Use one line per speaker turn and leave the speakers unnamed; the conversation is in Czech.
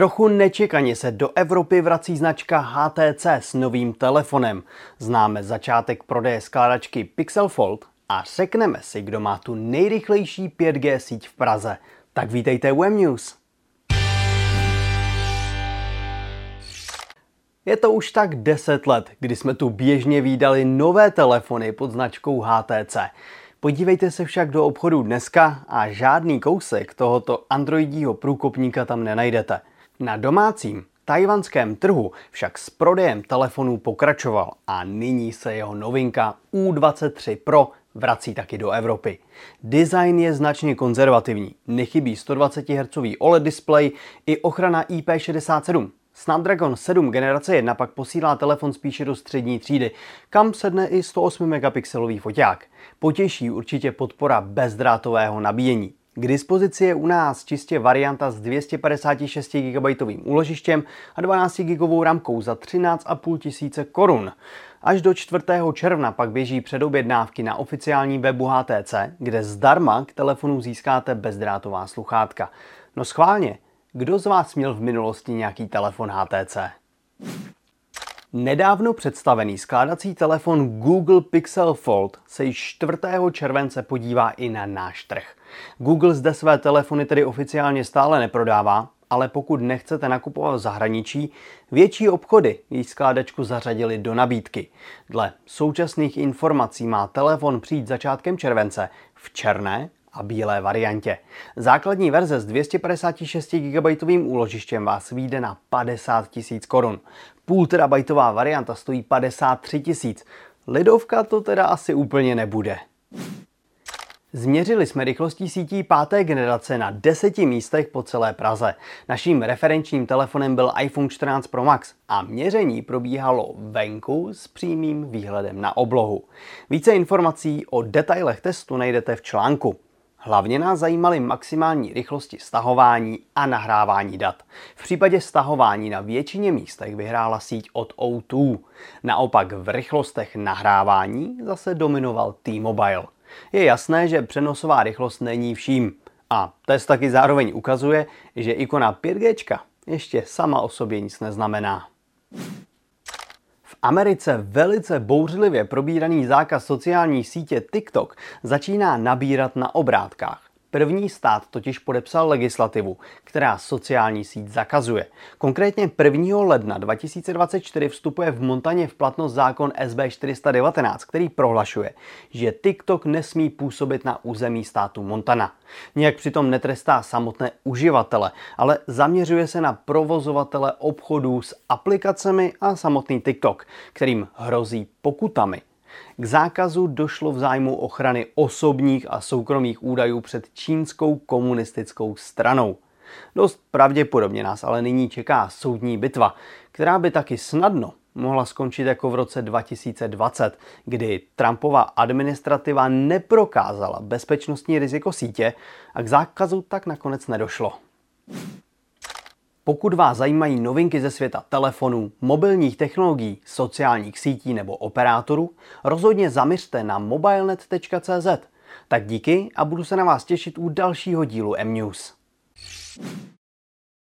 Trochu nečekaně se do Evropy vrací značka HTC s novým telefonem. Známe začátek prodeje skládačky Pixel Fold a řekneme si, kdo má tu nejrychlejší 5G síť v Praze. Tak vítejte u M-News. Je to už tak 10 let, kdy jsme tu běžně výdali nové telefony pod značkou HTC. Podívejte se však do obchodu dneska a žádný kousek tohoto androidího průkopníka tam nenajdete. Na domácím tajvanském trhu však s prodejem telefonů pokračoval a nyní se jeho novinka U23 Pro vrací taky do Evropy. Design je značně konzervativní, nechybí 120 Hz OLED display i ochrana IP67. Snapdragon 7 generace 1 pak posílá telefon spíše do střední třídy, kam sedne i 108 megapixelový foťák. Potěší určitě podpora bezdrátového nabíjení. K dispozici je u nás čistě varianta s 256 GB úložištěm a 12 GB ramkou za 13,5 tisíce korun. Až do 4. června pak běží předobjednávky na oficiální webu HTC, kde zdarma k telefonu získáte bezdrátová sluchátka. No schválně, kdo z vás měl v minulosti nějaký telefon HTC? Nedávno představený skládací telefon Google Pixel Fold se již 4. července podívá i na náš trh. Google zde své telefony tedy oficiálně stále neprodává, ale pokud nechcete nakupovat v zahraničí, větší obchody její skládačku zařadili do nabídky. Dle současných informací má telefon přijít začátkem července v černé a bílé variantě. Základní verze s 256 GB úložištěm vás vyjde na 50 000 korun. Půl terabajtová varianta stojí 53 000. Lidovka to teda asi úplně nebude. Změřili jsme rychlostí sítí páté generace na deseti místech po celé Praze. Naším referenčním telefonem byl iPhone 14 Pro Max a měření probíhalo venku s přímým výhledem na oblohu. Více informací o detailech testu najdete v článku. Hlavně nás zajímaly maximální rychlosti stahování a nahrávání dat. V případě stahování na většině místech vyhrála síť od O2. Naopak v rychlostech nahrávání zase dominoval T-Mobile. Je jasné, že přenosová rychlost není vším. A test taky zároveň ukazuje, že ikona 5G ještě sama o sobě nic neznamená. Americe velice bouřlivě probíraný zákaz sociální sítě TikTok začíná nabírat na obrátkách. První stát totiž podepsal legislativu, která sociální síť zakazuje. Konkrétně 1. ledna 2024 vstupuje v Montaně v platnost zákon SB 419, který prohlašuje, že TikTok nesmí působit na území státu Montana. Nijak přitom netrestá samotné uživatele, ale zaměřuje se na provozovatele obchodů s aplikacemi a samotný TikTok, kterým hrozí pokutami. K zákazu došlo v zájmu ochrany osobních a soukromých údajů před čínskou komunistickou stranou. Dost pravděpodobně nás ale nyní čeká soudní bitva, která by taky snadno mohla skončit jako v roce 2020, kdy Trumpova administrativa neprokázala bezpečnostní riziko sítě a k zákazu tak nakonec nedošlo. Pokud vás zajímají novinky ze světa telefonů, mobilních technologií, sociálních sítí nebo operátorů, rozhodně zaměřte na mobilenet.cz. Tak díky a budu se na vás těšit u dalšího dílu M-News.